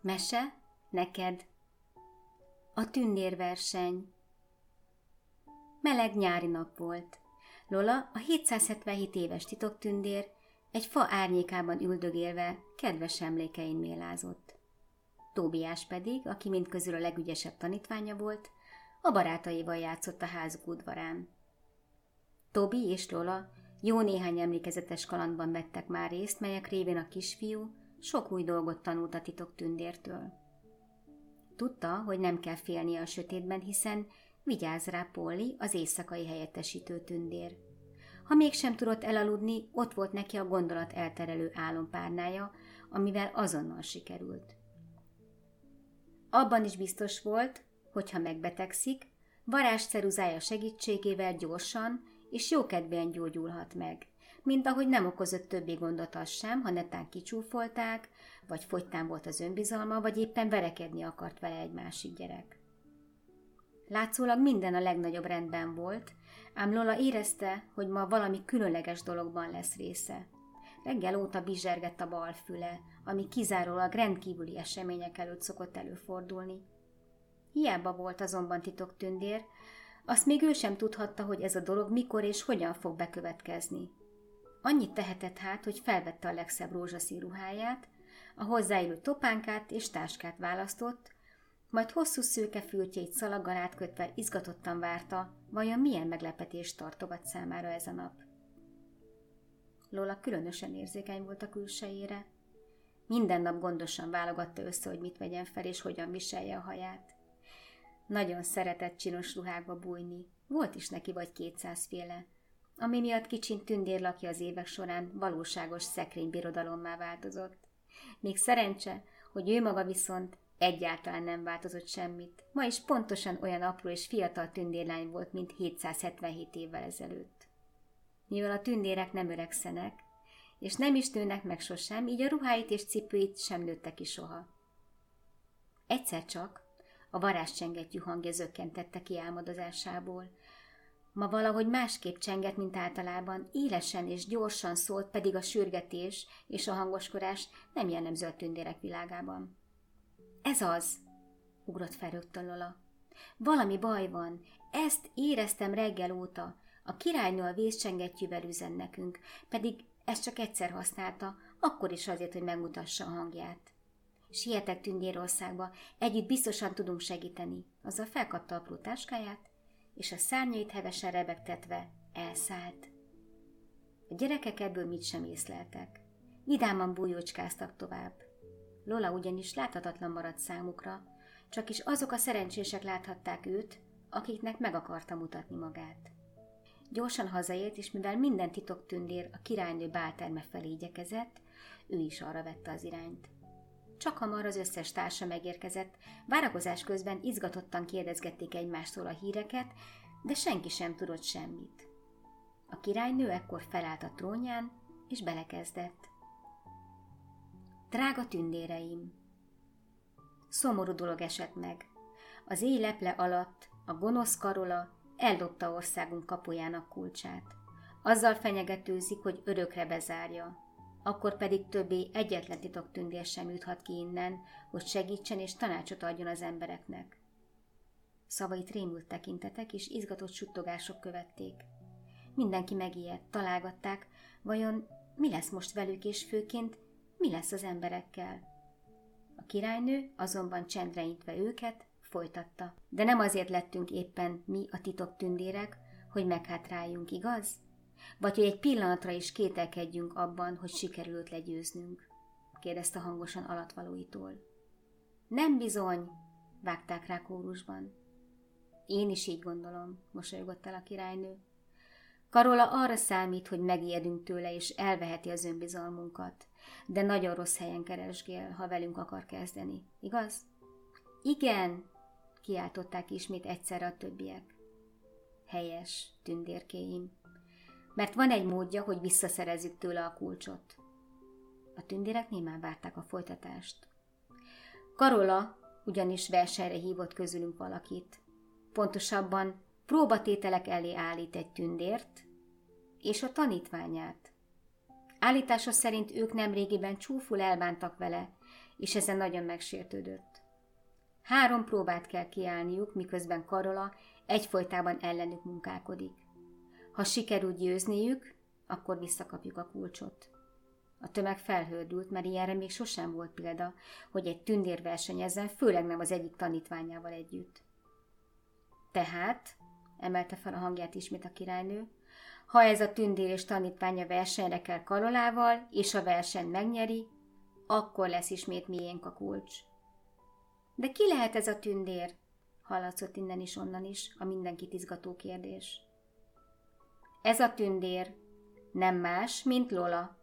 Mese? Neked? A tündérverseny. Meleg nyári nap volt. Lola, a 777 éves titoktündér, egy fa árnyékában üldögélve kedves emlékein mélázott. Tóbiás pedig, aki mind közül a legügyesebb tanítványa volt, a barátaival játszott a házuk udvarán. Tobi és Lola jó néhány emlékezetes kalandban vettek már részt, melyek révén a kisfiú sok új dolgot tanult a titok tündértől. Tudta, hogy nem kell félnie a sötétben, hiszen vigyáz rá Polly, az éjszakai helyettesítő tündér. Ha mégsem tudott elaludni, ott volt neki a gondolat elterelő álompárnája, amivel azonnal sikerült. Abban is biztos volt, hogy ha megbetegszik, varázsceruzája segítségével gyorsan és jókedvűen gyógyulhat meg, mint ahogy nem okozott többé gondot az sem, ha netán kicsúfolták, vagy fogytán volt az önbizalma, vagy éppen verekedni akart vele egy másik gyerek. Látszólag minden a legnagyobb rendben volt, ám Lola érezte, hogy ma valami különleges dologban lesz része. Reggel óta bizsergett a bal füle, ami kizárólag rendkívüli események előtt szokott előfordulni. Hiába volt azonban titok tündér, azt még ő sem tudhatta, hogy ez a dolog mikor és hogyan fog bekövetkezni. Annyit tehetett hát, hogy felvette a legszebb rózsaszín ruháját, a hozzáillő topánkát és táskát választott, majd hosszú szőke fültjét szalaggal átkötve izgatottan várta, vajon milyen meglepetést tartogat számára ez a nap. Lola különösen érzékeny volt a külsejére. Minden nap gondosan válogatta össze, hogy mit vegyen fel és hogyan viselje a haját. Nagyon szeretett csinos ruhákba bújni, volt is neki vagy kétszázféle, ami miatt kicsin tündérlakja az évek során valóságos szekrénybirodalommá változott. Még szerencse, hogy ő maga viszont egyáltalán nem változott semmit. Ma is pontosan olyan apró és fiatal tündérlány volt, mint 777 évvel ezelőtt. Mivel a tündérek nem öregszenek, és nem is nőnek meg sosem, így a ruháit és cipőit sem nőtte ki soha. Egyszer csak a varázscsengettyű hangja zökkentette ki álmodozásából. Ma valahogy másképp csenget, mint általában, élesen és gyorsan szólt, pedig a sürgetés és a hangoskorás nem jellemző a tündérek világában. Ez az, ugrott fel rögtön Lola. Valami baj van, ezt éreztem reggel óta. A királynő a vészcsengettyűvel üzen nekünk, pedig ezt csak egyszer használta, akkor is azért, hogy megmutassa a hangját. Sietek Tündérországba, együtt biztosan tudunk segíteni. Azzal felkapta apró táskáját, és a szárnyait hevesen rebegtetve elszállt. A gyerekek ebből mit sem észleltek. Vidáman bújócskáztak tovább. Lola ugyanis láthatatlan maradt számukra, csak is azok a szerencsések láthatták őt, akiknek meg akarta mutatni magát. Gyorsan hazaért, és mivel minden titok tündér a királynő bálterme felé igyekezett, ő is arra vette az irányt. Csak hamar az összes társa megérkezett, várakozás közben izgatottan kérdezgették egymástól a híreket, de senki sem tudott semmit. A királynő ekkor felállt a trónján, és belekezdett. Drága tündéreim! Szomorú dolog esett meg. Az éj leple alatt a gonosz karola eldobta országunk kapujának kulcsát. Azzal fenyegetőzik, hogy örökre bezárja akkor pedig többé egyetlen titok tündér sem juthat ki innen, hogy segítsen és tanácsot adjon az embereknek. Szavait rémült tekintetek és izgatott suttogások követték. Mindenki megijedt, találgatták, vajon mi lesz most velük, és főként mi lesz az emberekkel. A királynő azonban csendre intve őket, folytatta. De nem azért lettünk éppen mi a titok tündérek, hogy meghátráljunk, igaz? Vagy hogy egy pillanatra is kételkedjünk abban, hogy sikerült legyőznünk? kérdezte hangosan alatvalóitól. Nem bizony, vágták rá kórusban. Én is így gondolom, mosolygott el a királynő. Karola arra számít, hogy megijedünk tőle, és elveheti az önbizalmunkat, de nagyon rossz helyen keresgél, ha velünk akar kezdeni, igaz? Igen, kiáltották ismét egyszerre a többiek. Helyes, tündérkéim, mert van egy módja, hogy visszaszerezzük tőle a kulcsot. A tündérek némán várták a folytatást. Karola ugyanis versenyre hívott közülünk valakit. Pontosabban próbatételek elé állít egy tündért, és a tanítványát. Állítása szerint ők nemrégiben csúful elbántak vele, és ezen nagyon megsértődött. Három próbát kell kiállniuk, miközben Karola egyfolytában ellenük munkálkodik. Ha sikerül győzniük, akkor visszakapjuk a kulcsot. A tömeg felhördült, mert ilyenre még sosem volt példa, hogy egy tündér versenyezzen, főleg nem az egyik tanítványával együtt. Tehát, emelte fel a hangját ismét a királynő, ha ez a tündér és tanítványa versenyre kell Karolával, és a verseny megnyeri, akkor lesz ismét miénk a kulcs. De ki lehet ez a tündér? Hallatszott innen is, onnan is a mindenkit izgató kérdés. Ez a tündér nem más, mint Lola,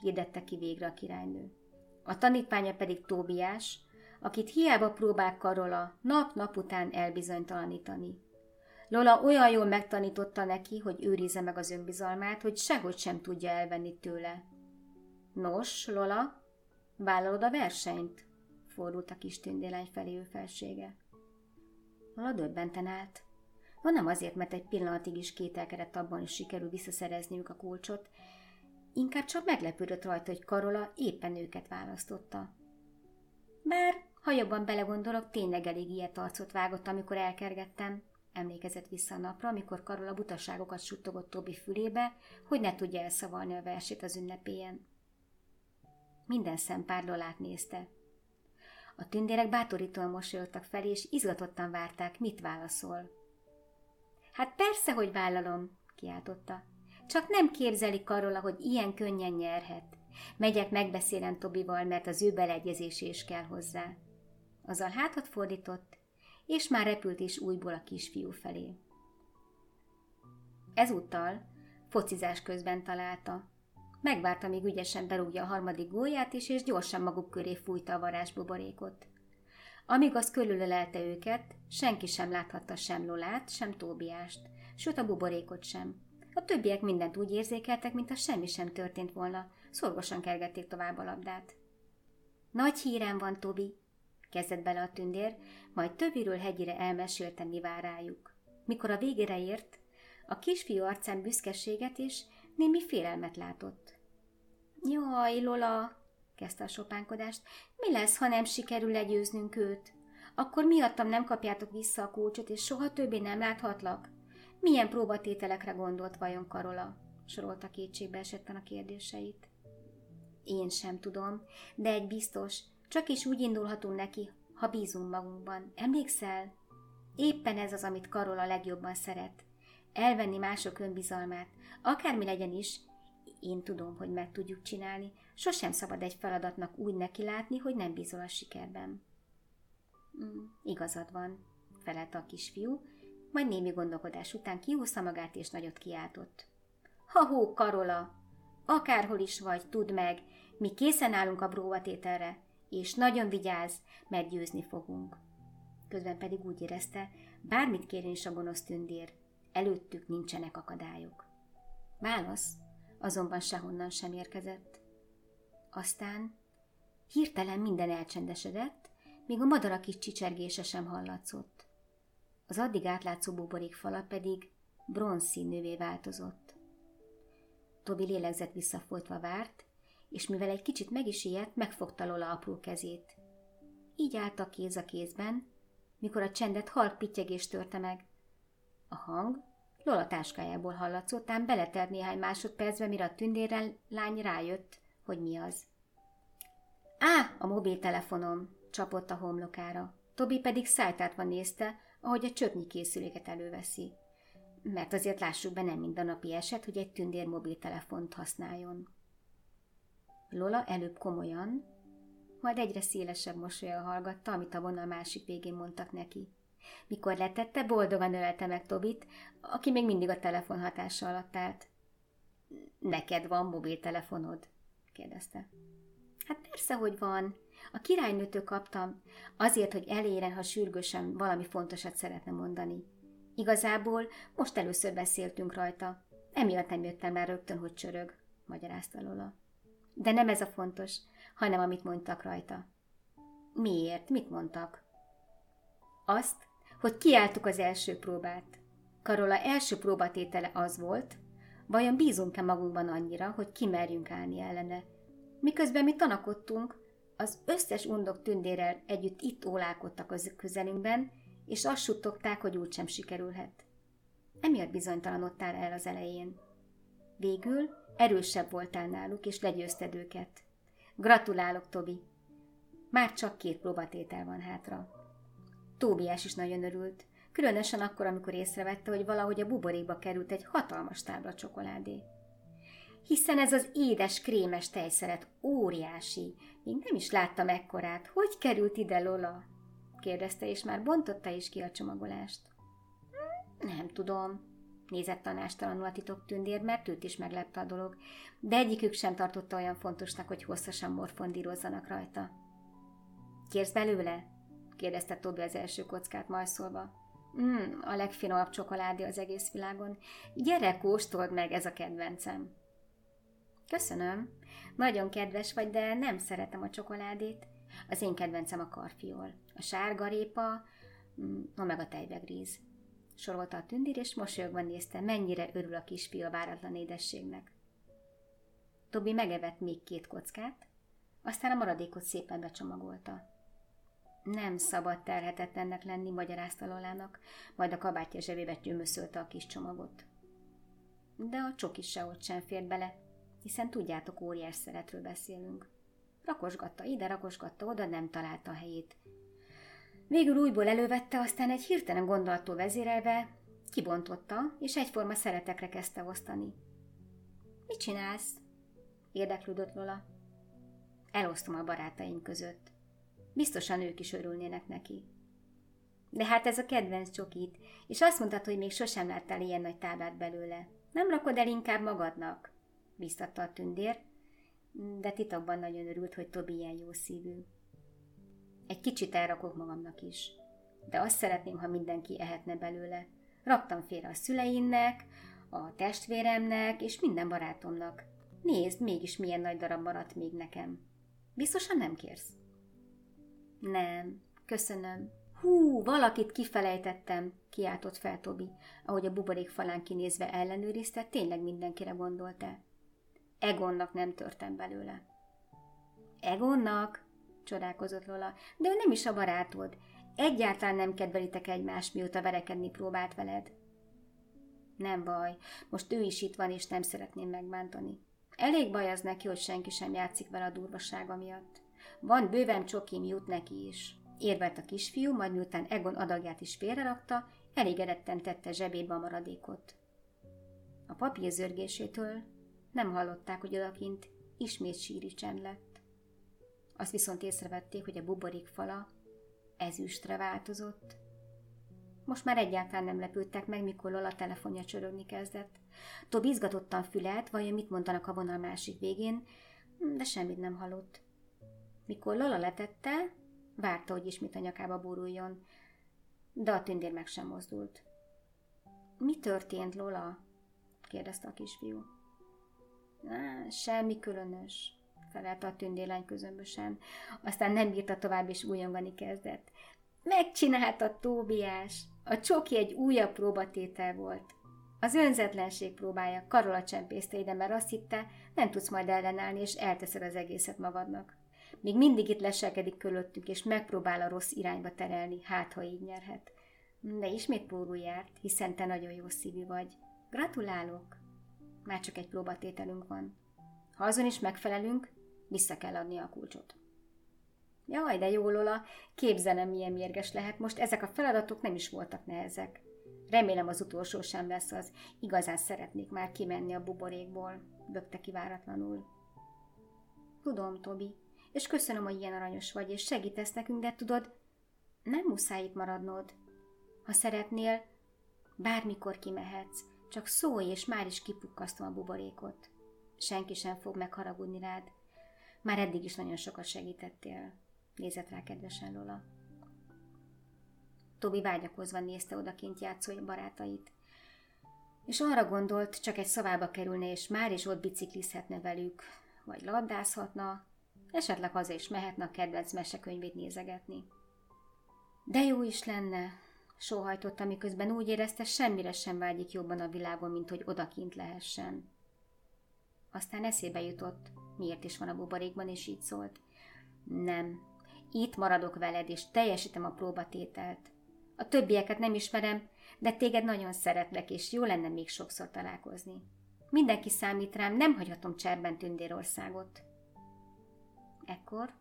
hirdette ki végre a királynő. A tanítványa pedig Tóbiás, akit hiába próbál Karola nap-nap után elbizonytalanítani. Lola olyan jól megtanította neki, hogy őrizze meg az önbizalmát, hogy sehogy sem tudja elvenni tőle. Nos, Lola, vállalod a versenyt? Fordult a kis tündélány felé ő felsége. Lola döbbenten állt. No nem azért, mert egy pillanatig is kételkedett abban, hogy sikerül visszaszerezniük a kulcsot, inkább csak meglepődött rajta, hogy Karola éppen őket választotta. Bár, ha jobban belegondolok, tényleg elég ilyet arcot vágott, amikor elkergettem, emlékezett vissza a napra, amikor Karola butaságokat suttogott Tobi fülébe, hogy ne tudja elszavalni a versét az ünnepélyen. Minden szempár Lolát nézte. A tündérek bátorítóan mosolyogtak fel, és izgatottan várták, mit válaszol. Hát persze, hogy vállalom, kiáltotta. Csak nem képzeli Karola, hogy ilyen könnyen nyerhet. Megyek megbeszélem Tobival, mert az ő beleegyezése is kell hozzá. Azzal hátat fordított, és már repült is újból a kisfiú felé. Ezúttal focizás közben találta. Megvárta, míg ügyesen berúgja a harmadik gólját is, és gyorsan maguk köré fújta a varázsbuborékot. Amíg az körülölelte őket, senki sem láthatta sem Lolát, sem Tóbiást, sőt a buborékot sem. A többiek mindent úgy érzékeltek, mintha semmi sem történt volna, szorgosan kergették tovább a labdát. Nagy hírem van, Tobi, kezdett bele a tündér, majd töviről hegyire elmesélte, mi vár rájuk. Mikor a végére ért, a kisfiú arcán büszkeséget és némi félelmet látott. Jaj, Lola, kezdte a sopánkodást, mi lesz, ha nem sikerül legyőznünk őt? Akkor miattam nem kapjátok vissza a kulcsot, és soha többé nem láthatlak? Milyen próbatételekre gondolt vajon Karola? sorolta kétségbe esetten a kérdéseit. Én sem tudom, de egy biztos, csak is úgy indulhatunk neki, ha bízunk magunkban. Emlékszel? Éppen ez az, amit Karola legjobban szeret. Elvenni mások önbizalmát. Akármi legyen is, én tudom, hogy meg tudjuk csinálni. Sosem szabad egy feladatnak úgy nekilátni, hogy nem bízol a sikerben. Mm, igazad van, felelte a kisfiú, majd némi gondolkodás után kihúzta magát és nagyot kiáltott. Ha-hó, Karola! Akárhol is vagy, tudd meg, mi készen állunk a bróvatételre, és nagyon vigyázz, mert győzni fogunk. Közben pedig úgy érezte, bármit kérjen is a gonosz tündér, előttük nincsenek akadályok. Válasz azonban sehonnan sem érkezett. Aztán hirtelen minden elcsendesedett, még a madarak is csicsergése sem hallatszott. Az addig átlátszó buborék fala pedig bronzszínűvé változott. Tobi lélegzett visszafolytva várt, és mivel egy kicsit meg is ijedt, megfogta Lola apró kezét. Így állt a kéz a kézben, mikor a csendet halk pittyegés törte meg. A hang Lola táskájából hallatszott, ám beletelt néhány másodpercbe, mire a tündérrel lány rájött, hogy mi az. Á, a mobiltelefonom, csapott a homlokára. Tobi pedig szájtátva nézte, ahogy a csöpnyi készüléket előveszi. Mert azért lássuk be nem napi eset, hogy egy tündér mobiltelefont használjon. Lola előbb komolyan, majd egyre szélesebb mosolya hallgatta, amit a vonal másik végén mondtak neki. Mikor letette, boldogan ölelte meg Tobit, aki még mindig a telefon hatása alatt állt. Neked van mobiltelefonod? Kérdezte. Hát persze, hogy van. A királynőtől kaptam, azért, hogy elérjen, ha sürgősen valami fontosat szeretne mondani. Igazából most először beszéltünk rajta. Emiatt nem jöttem el rögtön, hogy csörög, magyarázta Lola. De nem ez a fontos, hanem amit mondtak rajta. Miért? Mit mondtak? Azt, hogy kiálltuk az első próbát. Karola első próbatétele az volt, Vajon bízunk-e magunkban annyira, hogy kimerjünk állni ellene? Miközben mi tanakodtunk, az összes undok tündérrel együtt itt ólálkodtak az közelünkben, és azt suttogták, hogy úgysem sikerülhet. Emiatt bizonytalanodtál el az elején. Végül erősebb voltál náluk, és legyőzted őket. Gratulálok, Tobi! Már csak két próbatétel van hátra. Tóbiás is nagyon örült, különösen akkor, amikor észrevette, hogy valahogy a buborékba került egy hatalmas tábla csokoládé. Hiszen ez az édes, krémes tejszeret óriási, még nem is láttam ekkorát. Hogy került ide Lola? kérdezte, és már bontotta is ki a csomagolást. Nem tudom, nézett tanástalanul a titok tündér, mert őt is meglepte a dolog, de egyikük sem tartotta olyan fontosnak, hogy hosszasan morfondírozzanak rajta. Kérsz belőle? kérdezte Tobi az első kockát majszolva. Mm, a legfinomabb csokoládé az egész világon. Gyere, kóstold meg, ez a kedvencem. Köszönöm. Nagyon kedves vagy, de nem szeretem a csokoládét. Az én kedvencem a karfiol. A sárgarépa, mm, no meg a tejvegríz. Sorolta a tündér, és mosolyogva nézte, mennyire örül a kisfiú a váratlan édességnek. Tobi megevett még két kockát, aztán a maradékot szépen becsomagolta. Nem szabad terhetetlennek lenni, magyarázta Lolának, majd a kabátja zsebébe gyömöszölte a kis csomagot. De a csoki se ott sem fért bele, hiszen tudjátok, óriás szeretről beszélünk. Rakosgatta ide, rakosgatta oda, nem találta a helyét. Végül újból elővette, aztán egy hirtelen gondolattól vezérelve kibontotta, és egyforma szeretekre kezdte osztani. Mit csinálsz? érdeklődött Lola. Elosztom a barátaim között. Biztosan ők is örülnének neki. De hát ez a kedvenc csokit, és azt mondtad, hogy még sosem láttál ilyen nagy táblát belőle. Nem rakod el inkább magadnak? Biztatta a tündér, de titokban nagyon örült, hogy Tobi ilyen jó szívű. Egy kicsit elrakok magamnak is, de azt szeretném, ha mindenki ehetne belőle. Raktam félre a szüleimnek, a testvéremnek és minden barátomnak. Nézd, mégis milyen nagy darab maradt még nekem. Biztosan nem kérsz? Nem, köszönöm. Hú, valakit kifelejtettem, kiáltott fel Tobi, ahogy a buborék falán kinézve ellenőrizte, tényleg mindenkire gondolta. Egonnak nem törtem belőle. Egonnak? csodálkozott Lola, de ő nem is a barátod. Egyáltalán nem kedvelitek egymást, mióta verekedni próbált veled. Nem baj, most ő is itt van, és nem szeretném megbántani. Elég baj az neki, hogy senki sem játszik vele a durvasága miatt. Van bőven csokim jut neki is. Érvelt a kisfiú, majd miután Egon adagját is félrerakta, elégedetten tette zsebébe a maradékot. A papír zörgésétől nem hallották, hogy odakint ismét síri csend lett. Azt viszont észrevették, hogy a buborék fala ezüstre változott. Most már egyáltalán nem lepődtek meg, mikor Lola telefonja csörögni kezdett. Tob izgatottan fülelt, vajon mit mondanak a vonal másik végén, de semmit nem hallott. Mikor Lola letette, várta, hogy ismét a nyakába boruljon, de a tündér meg sem mozdult. Mi történt, Lola? kérdezte a kisfiú. Á, semmi különös, felelte a tündérlány közömbösen. Aztán nem bírta tovább, és újongani kezdett. Megcsinálta Tóbiás! A csoki egy újabb próbatétel volt. Az önzetlenség próbája, Karola csempészte ide, mert azt hitte, nem tudsz majd ellenállni, és elteszed az egészet magadnak. Még mindig itt leselkedik körülöttük, és megpróbál a rossz irányba terelni, hát ha így nyerhet. De ismét pórul járt, hiszen te nagyon jó szívű vagy. Gratulálok! Már csak egy próbatételünk van. Ha azon is megfelelünk, vissza kell adni a kulcsot. Jaj, de jó, Lola, képzelem, milyen mérges lehet. Most ezek a feladatok nem is voltak nehezek. Remélem az utolsó sem lesz az. Igazán szeretnék már kimenni a buborékból, bökte ki. Tudom, Tobi, és köszönöm, hogy ilyen aranyos vagy, és segítesz nekünk, de tudod, nem muszáj itt maradnod. Ha szeretnél, bármikor kimehetsz, csak szólj, és már is kipukkasztom a buborékot. Senki sem fog megharagudni rád. Már eddig is nagyon sokat segítettél. Nézett rá kedvesen Lola. Tobi vágyakozva nézte odakint játszó barátait. És arra gondolt, csak egy szavába kerülne, és már is ott biciklizhetne velük, vagy labdázhatna, esetleg haza is mehetne a kedvenc mesekönyvét nézegetni. De jó is lenne, Sóhajtotta, miközben úgy érezte, semmire sem vágyik jobban a világon, mint hogy odakint lehessen. Aztán eszébe jutott, miért is van a buborékban, és így szólt. Nem, itt maradok veled, és teljesítem a próbatételt. A többieket nem ismerem, de téged nagyon szeretlek, és jó lenne még sokszor találkozni. Mindenki számít rám, nem hagyhatom cserben Tündérországot. Ekkor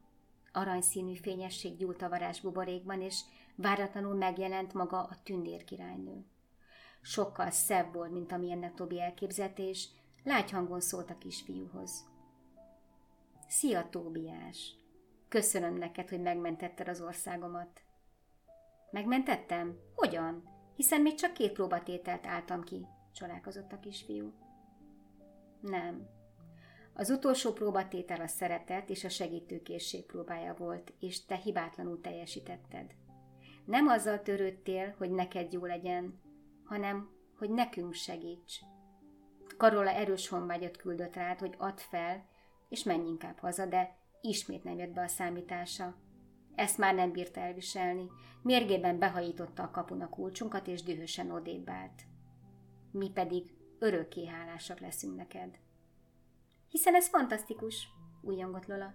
aranyszínű fényesség gyúlt a varázsbuborékban, és váratlanul megjelent maga a tündér királynő. Sokkal szebb volt, mint amilyennek Tobi elképzetés, lágy hangon szólt a kisfiúhoz. Szia, Tóbiás! Köszönöm neked, hogy megmentetted az országomat. Megmentettem? Hogyan? Hiszen még csak két próbatételt álltam ki, csalálkozott a kisfiú. Nem. Az utolsó próbatétel a szeretet és a segítőkészség próbája volt, és te hibátlanul teljesítetted. Nem azzal törődtél, hogy neked jó legyen, hanem, hogy nekünk segíts. Karola erős honvágyat küldött rád, hogy add fel, és menj inkább haza, de ismét nem jött be a számítása. Ezt már nem bírta elviselni. Mérgében behajította a kapun a kulcsunkat, és dühösen odébb állt. Mi pedig örökké hálásak leszünk neked. Hiszen ez fantasztikus, újjongott Lola.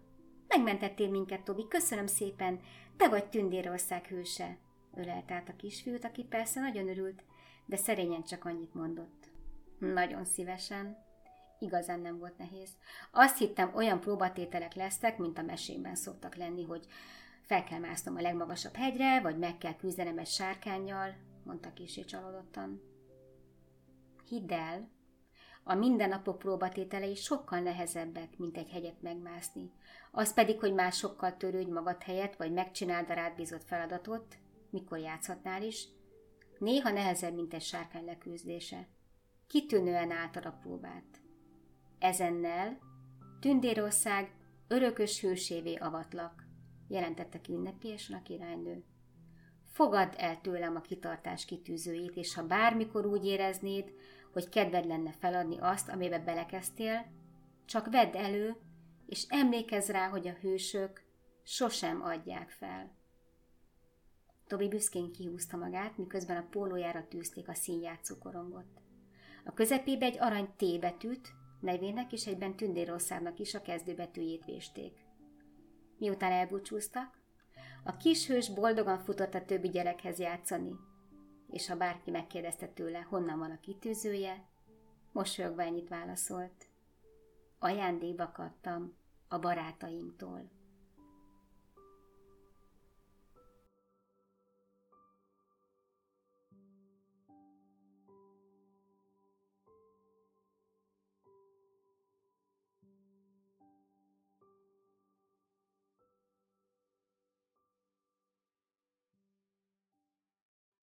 Megmentettél minket, Tobi, köszönöm szépen. Te vagy Tündérország hőse. Ölelt át a kisfiút, aki persze nagyon örült, de szerényen csak annyit mondott. Nagyon szívesen. Igazán nem volt nehéz. Azt hittem, olyan próbatételek lesznek, mint a mesében szoktak lenni, hogy fel kell másznom a legmagasabb hegyre, vagy meg kell küzdenem egy sárkányjal, mondta késé csalódottan. Hidd el, a mindennapok próbatételei sokkal nehezebbek, mint egy hegyet megmászni. Az pedig, hogy másokkal törődj magad helyett, vagy megcsináld a rád bízott feladatot, mikor játszhatnál is, néha nehezebb, mint egy sárkány leküzdése. Kitűnően álltad a próbát. Ezennel Tündérország örökös hősévé avatlak, jelentette ki ünnepélyesen a királynő. Fogadd el tőlem a kitartás kitűzőjét, és ha bármikor úgy éreznéd, hogy kedved lenne feladni azt, amibe belekezdtél, csak vedd elő, és emlékezz rá, hogy a hősök sosem adják fel. Tobi büszkén kihúzta magát, miközben a pólójára tűzték a színjátszó korongot. A közepébe egy arany T betűt, nevének és egyben Tündérországnak is a kezdőbetűjét vésték. Miután elbúcsúztak, a kis hős boldogan futott a többi gyerekhez játszani, és ha bárki megkérdezte tőle, honnan van a kitűzője, mosolyogva ennyit válaszolt. Ajándékba kaptam a barátaimtól.